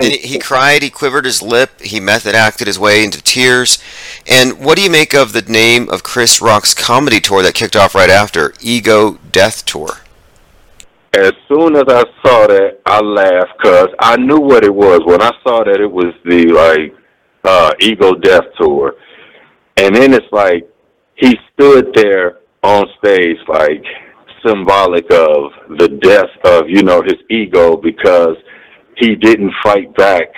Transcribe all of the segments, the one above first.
And he cried, he quivered his lip, he method acted his way into tears. And what do you make of the name of Chris Rock's comedy tour that kicked off right after, Ego Death Tour? As soon as I saw that, I laughed because I knew what it was. When I saw that it was the like uh, Ego Death Tour, and then it's like he stood there on stage like symbolic of the death of you know his ego because he didn't fight back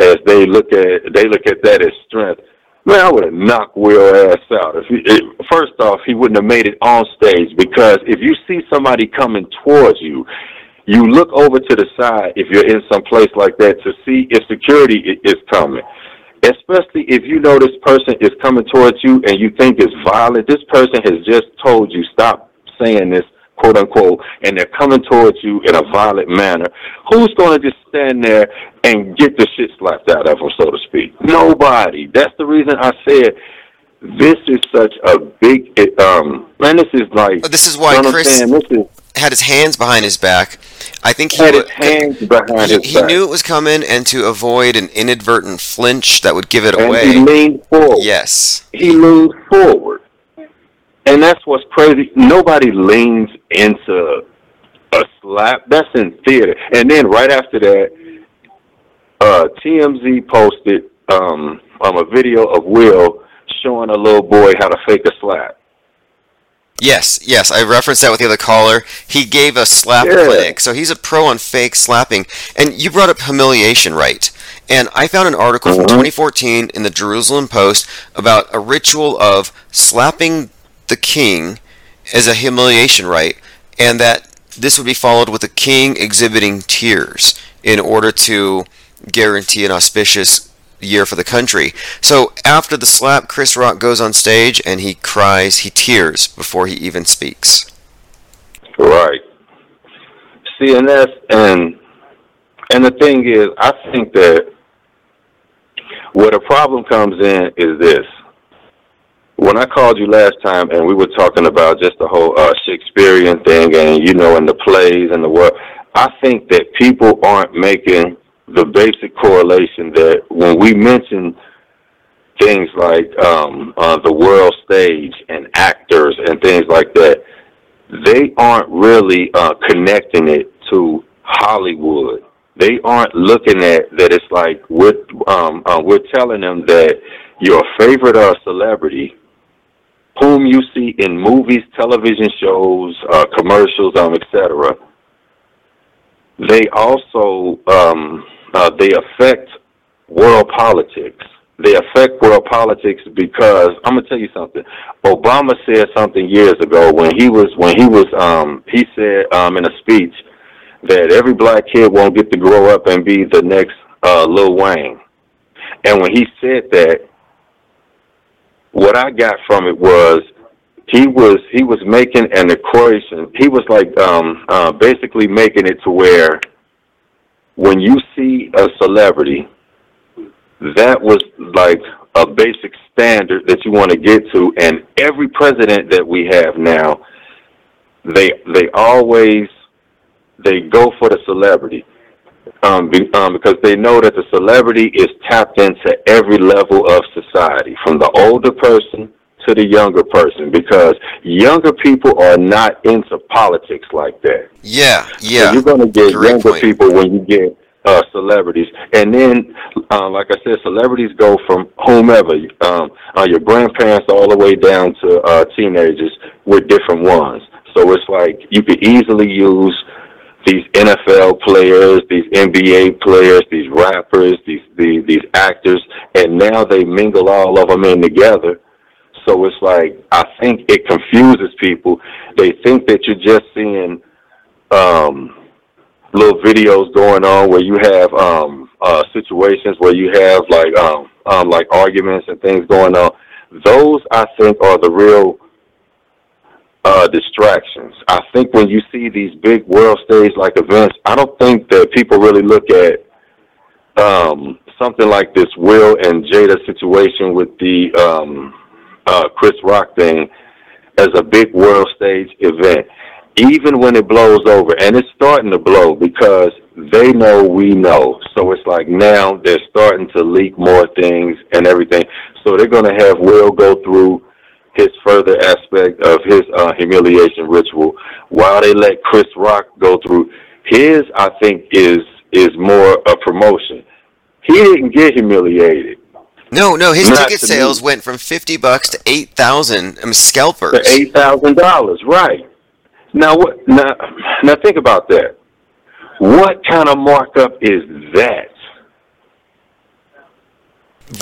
as they look at they look at that as strength. Man, I would have knocked Will ass out. If he, it, first off, he wouldn't have made it on stage because if you see somebody coming towards you, you look over to the side if you're in some place like that to see if security is coming. Especially if you know this person is coming towards you and you think it's violent. This person has just told you stop saying this quote unquote, and they're coming towards you in a violent manner, who's going to just stand there and get the shit slapped out of them, so to speak? Nobody. That's the reason I said this is such a big um man. This is like this is why Chris is, had his hands behind his back. I think he had his hands behind he, his he back. He knew it was coming, and to avoid an inadvertent flinch that would give it and away, he leaned forward. Yes, he leaned forward. And that's what's crazy. Nobody leans into a slap. That's in theater. And then right after that, uh, TMZ posted um, um, a video of Will showing a little boy how to fake a slap. Yes, yes, I referenced that with the other caller. He gave a slap Yeah. clinic, so he's a pro on fake slapping. And you brought up humiliation, right? And I found an article from Mhm. 2014 in the Jerusalem Post about a ritual of slapping the king as a humiliation rite, and that this would be followed with the king exhibiting tears in order to guarantee an auspicious year for the country. So after the slap, Chris Rock goes on stage and he cries, he tears before he even speaks. Right. And and and the thing is, I think that where the problem comes in is this. When I called you last time, and we were talking about just the whole uh, Shakespearean thing, and you know, and the plays and the what, I think that people aren't making the basic correlation that when we mention things like um, uh, the world stage and actors and things like that, they aren't really uh, connecting it to Hollywood. They aren't looking at that. It's like we're um, uh, we're telling them that your favorite uh, celebrity, whom you see in movies, television shows, uh, commercials, um, etc. They also um, uh, they affect world politics. They affect world politics because I'm gonna tell you something. Obama said something years ago when he was when he was um, he said um, in a speech that every black kid won't get to grow up and be the next uh, Lil Wayne. And when he said that, what I got from it was he was he was making an equation. He was like um, uh, basically making it to where when you see a celebrity, that was like a basic standard that you want to get to. And every president that we have now, they they always they go for the celebrity um, be, um, because they know that the celebrity is tapped into every level of society, from the older person to the younger person, because younger people are not into politics like that. Yeah, yeah. So you're going to get Great younger point. people when you get uh, celebrities, and then, uh, like I said, celebrities go from whomever, um, uh, your grandparents all the way down to uh, teenagers with different ones. So it's like you could easily use these NFL players, these NBA players, these rappers, these these, these actors, and now they mingle all of them in together. So it's like I think it confuses people. They think that you're just seeing um, little videos going on where you have um, uh, situations where you have like um, um, like arguments and things going on. Those I think are the real uh, distractions. I think when you see these big world stage like events, I don't think that people really look at um, something like this Will and Jada situation with the um, uh, Chris Rock thing as a big world stage event. even when it blows over, and it's starting to blow because they know we know. So it's like now they're starting to leak more things and everything. So they're going to have Will go through his further aspect of his uh, humiliation ritual while they let Chris Rock go through his. I think is is more a promotion. He didn't get humiliated. No, no, his Not ticket sales me. went from fifty bucks to eight thousand. I mean, scalpers. To eight thousand dollars, right? Now, what? Now, now, think about that. What kind of markup is that?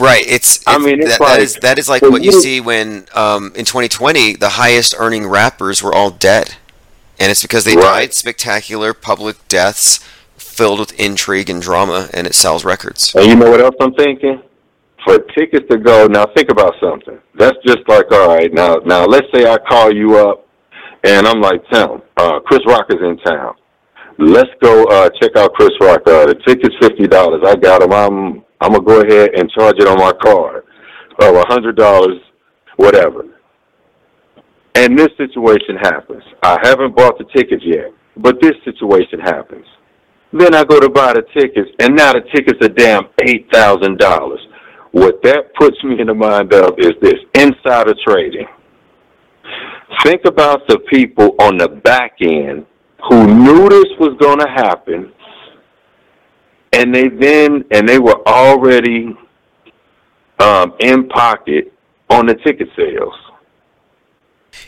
Right. It's. it's I mean, that, like, that is that is like what you, you see when um, in 2020 the highest earning rappers were all dead, and it's because they right. died spectacular public deaths filled with intrigue and drama, and it sells records. And you know what else I'm thinking? For tickets to go, now think about something. That's just like all right. Now, now let's say I call you up and I'm like, Tim, uh, Chris Rock is in town. Let's go uh, check out Chris Rock. Uh, the ticket's fifty dollars. I got him. I'm I'm gonna go ahead and charge it on my card. of a hundred dollars, whatever. And this situation happens. I haven't bought the tickets yet, but this situation happens. Then I go to buy the tickets, and now the tickets are damn eight thousand dollars. What that puts me in the mind of is this insider trading. Think about the people on the back end who knew this was going to happen, and they then and they were already um, in pocket on the ticket sales.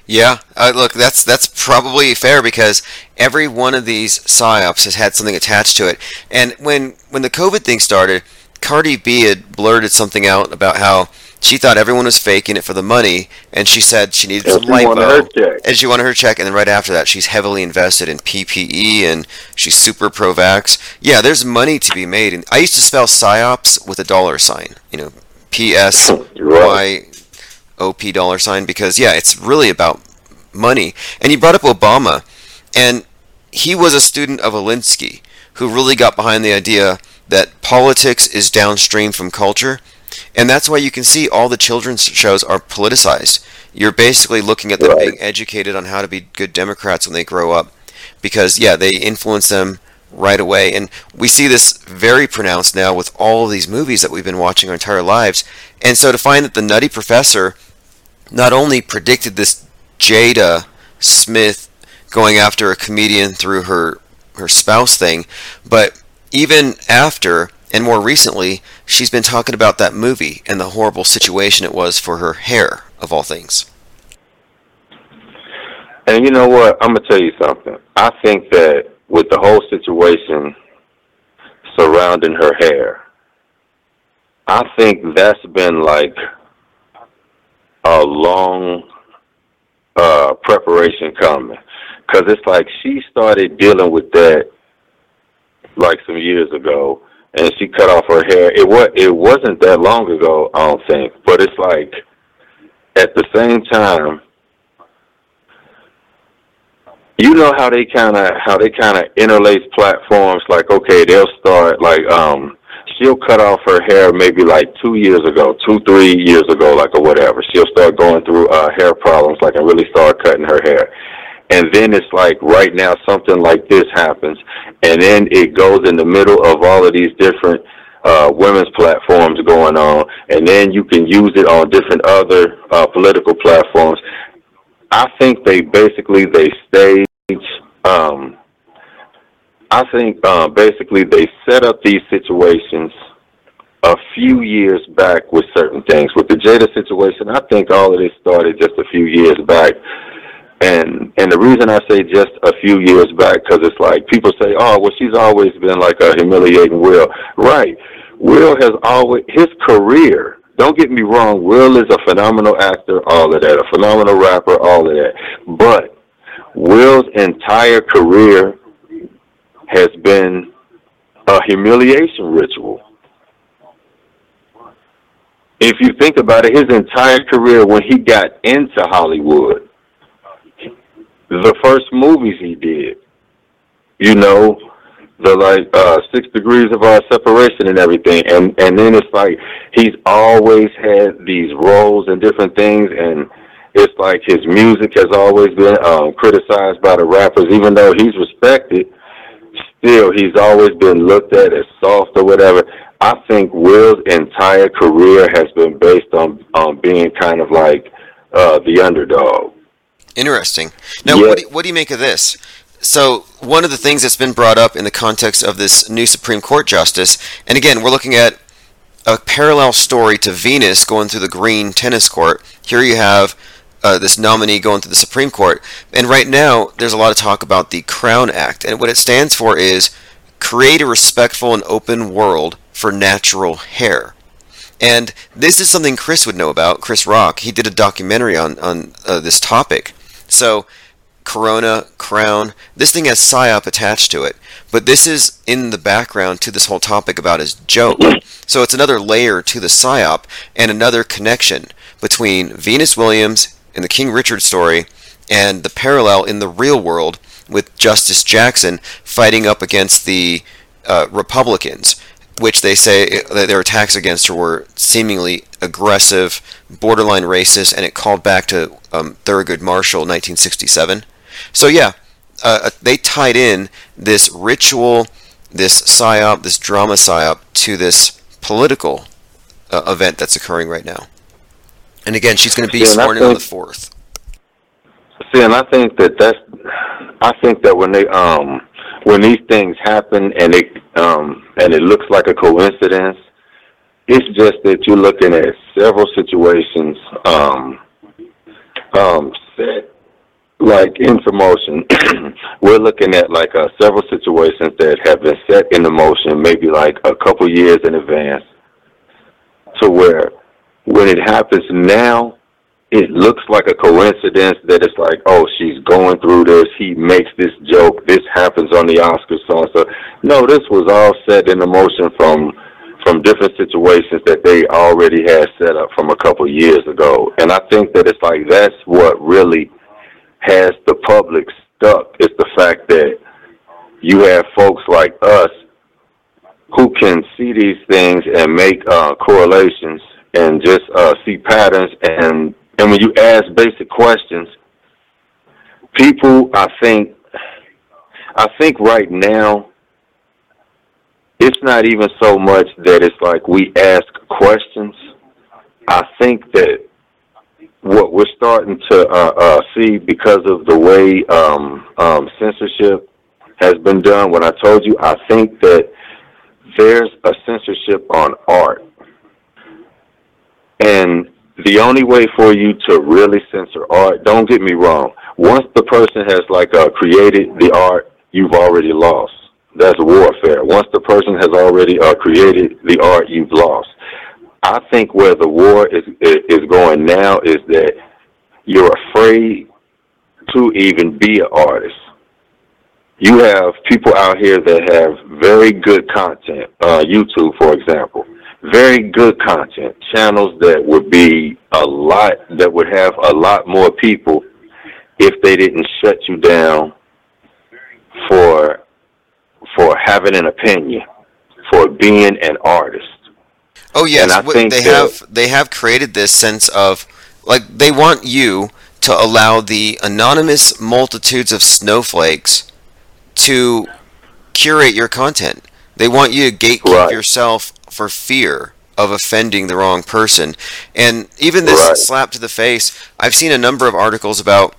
Yeah, uh, look, that's that's probably fair because every one of these psyops has had something attached to it. And when when the COVID thing started, Cardi B had blurted something out about how she thought everyone was faking it for the money, and she said she needed some lipo, and she wanted her check. And then right after that, she's heavily invested in PPE, and she's super pro-vax. Yeah, there's money to be made. And I used to spell psyops with a dollar sign, you know, P S Y O P dollar sign, because yeah, it's really about money. And you brought up Obama, and he was a student of Alinsky, who really got behind the idea that politics is downstream from culture and that's why you can see all the children's shows are politicized. You're basically looking at them right. being educated on how to be good Democrats when they grow up. Because, yeah, they influence them right away. And we see this very pronounced now with all of these movies that we've been watching our entire lives. And so to find that the Nutty Professor not only predicted this Jada Smith going after a comedian through her her spouse thing, but even after and more recently, she's been talking about that movie and the horrible situation it was for her hair, of all things. And you know what? I'm going to tell you something. I think that with the whole situation surrounding her hair, I think that's been like a long uh, preparation coming. Because it's like she started dealing with that like some years ago and she cut off her hair. It was it wasn't that long ago, I don't think, but it's like at the same time, you know how they kind of how they kind of interlace platforms. Like okay, they'll start like um she'll cut off her hair maybe like two years ago, two three years ago, like or whatever. She'll start going through uh, hair problems, like and really start cutting her hair and then it's like right now something like this happens. And then it goes in the middle of all of these different uh, women's platforms going on. And then you can use it on different other uh, political platforms. I think they basically they stage um, i think uh, basically they set up these situations a few years back with certain things. With the jada situation i think all of this started just a few years back and and the reason I say just a few years back, because it's like people say, oh, well, she's always been like a humiliating Will. Right. Will has always, his career, don't get me wrong, Will is a phenomenal actor, all of that, a phenomenal rapper, all of that. But Will's entire career has been a humiliation ritual. If you think about it, his entire career when he got into Hollywood, the first movies he did. You know, the like uh six degrees of our separation and everything and and then it's like he's always had these roles and different things and it's like his music has always been um, criticized by the rappers, even though he's respected. Still, he's always been looked at as soft or whatever. I think Will's entire career has been based on on being kind of like uh, the underdog. Interesting. Now, yeah. what, do, what do you make of this? So, one of the things that's been brought up in the context of this new Supreme Court justice, and again, we're looking at a parallel story to Venus going through the green tennis court. Here you have uh, this nominee going through the Supreme Court. And right now, there's a lot of talk about the Crown Act. And what it stands for is create a respectful and open world for natural hair. And this is something Chris would know about, Chris Rock. He did a documentary on, on uh, this topic. So, Corona, Crown, this thing has PSYOP attached to it. But this is in the background to this whole topic about his joke. So it's another layer to the PSYOP and another connection between Venus Williams in the King Richard story and the parallel in the real world with Justice Jackson fighting up against the uh, Republicans, which they say that their attacks against her were seemingly aggressive, borderline racist, and it called back to um, Thurgood Marshall, 1967. So yeah, uh, uh, they tied in this ritual, this psyop, this drama psyop to this political uh, event that's occurring right now. And again, she's going to be sworn in on the fourth. See, and I think that that's, I think that when they, um, when these things happen and it, um, and it looks like a coincidence, it's just that you're looking at several situations, um, um, set like into motion. We're looking at like uh, several situations that have been set into motion, maybe like a couple years in advance, to where when it happens now, it looks like a coincidence that it's like, oh, she's going through this. He makes this joke. This happens on the Oscars, so so. No, this was all set in motion from from different situations that they already had set up from a couple years ago. And I think that it's like that's what really has the public stuck. It's the fact that you have folks like us who can see these things and make uh, correlations and just uh, see patterns. And and when you ask basic questions, people, I think, I think right now, it's not even so much that it's like we ask questions. I think that what we're starting to uh, uh, see because of the way um, um, censorship has been done. When I told you, I think that there's a censorship on art. And the only way for you to really censor art, don't get me wrong, once the person has like uh, created the art, you've already lost. That's warfare. Once the person has already uh, created the art, you've lost. I think where the war is is going now is that you're afraid to even be an artist. You have people out here that have very good content, uh, YouTube, for example, very good content, channels that would be a lot, that would have a lot more people if they didn't shut you down for, for having an opinion, for being an artist. Oh yes, they have they have created this sense of like they want you to allow the anonymous multitudes of snowflakes to curate your content. They want you to gatekeep right. yourself for fear of offending the wrong person. And even this right. slap to the face, I've seen a number of articles about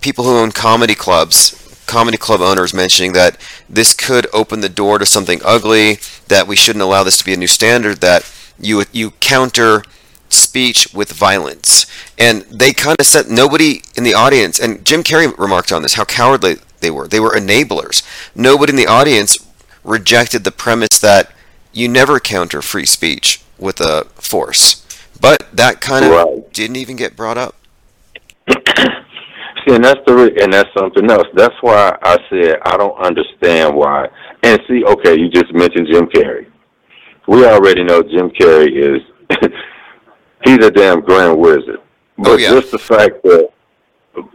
people who own comedy clubs comedy club owners mentioning that this could open the door to something ugly, that we shouldn't allow this to be a new standard, that you you counter speech with violence. And they kind of said nobody in the audience, and Jim Carrey remarked on this, how cowardly they were. They were enablers. Nobody in the audience rejected the premise that you never counter free speech with a force. But that kind of right. didn't even get brought up. See, and that's the and that's something else. That's why I said I don't understand why. And see, okay, you just mentioned Jim Carrey we already know Jim Carrey is he's a damn grand wizard. Oh, but oh, yeah. just the fact that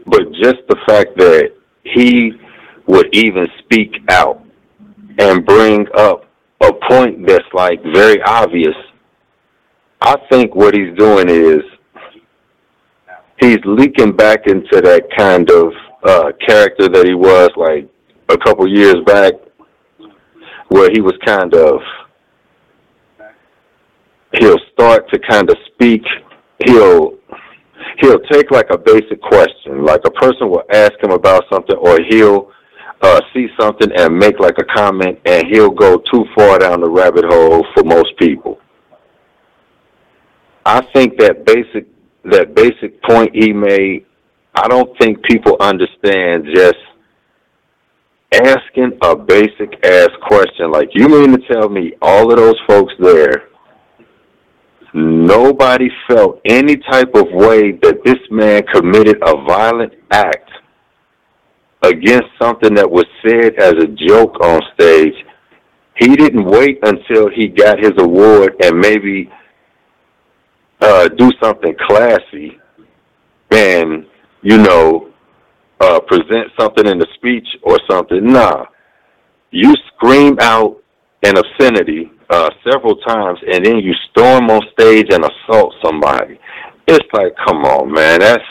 but just the fact that he would even speak out and bring up point that's like very obvious. I think what he's doing is he's leaking back into that kind of uh, character that he was like a couple years back, where he was kind of he'll start to kind of speak. He'll he'll take like a basic question, like a person will ask him about something, or he'll uh, see something and make like a comment, and he'll go too far down the rabbit hole for most people. I think that basic that basic point he made, I don't think people understand just asking a basic ass question. Like, you mean to tell me all of those folks there, nobody felt any type of way that this man committed a violent act against something that was said as a joke on stage? He didn't wait until he got his award and maybe uh, do something classy and, you know, uh, present something in the speech or something. Nah. You scream out an obscenity uh, several times and then you storm on stage and assault somebody. It's like, come on, man. That's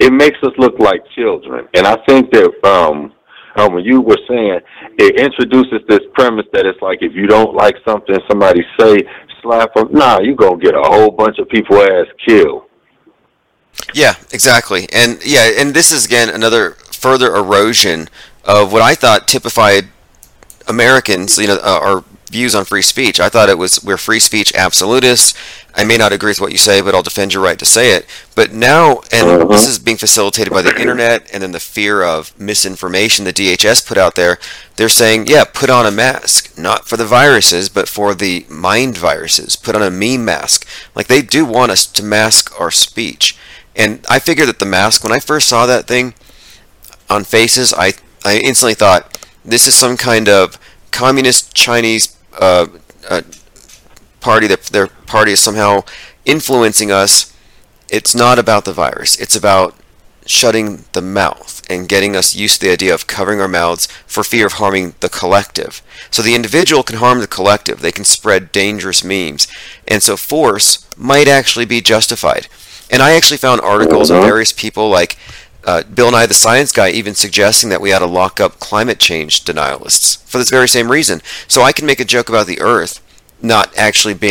it makes us look like children. And I think that um, um when you were saying it introduces this premise that it's like if you don't like something somebody say, slap them. Nah, you gonna get a whole bunch of people ass killed. Yeah, exactly. And yeah, and this is again another further erosion of what I thought typified Americans, you know, uh, our views on free speech. I thought it was we're free speech absolutists. I may not agree with what you say, but I'll defend your right to say it. But now, and Uh-huh. this is being facilitated by the internet, and then the fear of misinformation the DHS put out there. They're saying, yeah, put on a mask, not for the viruses, but for the mind viruses. Put on a meme mask. Like they do want us to mask our speech. And I figured that the mask, when I first saw that thing on faces, I I instantly thought this is some kind of communist Chinese uh, uh, party that their party is somehow influencing us. It's not about the virus. It's about shutting the mouth and getting us used to the idea of covering our mouths for fear of harming the collective. So the individual can harm the collective. They can spread dangerous memes. And so force might actually be justified. And I actually found articles of Mhm. various people like uh, Bill Nye the Science Guy even suggesting that we ought to lock up climate change denialists for this very same reason. So I can make a joke about the Earth not actually being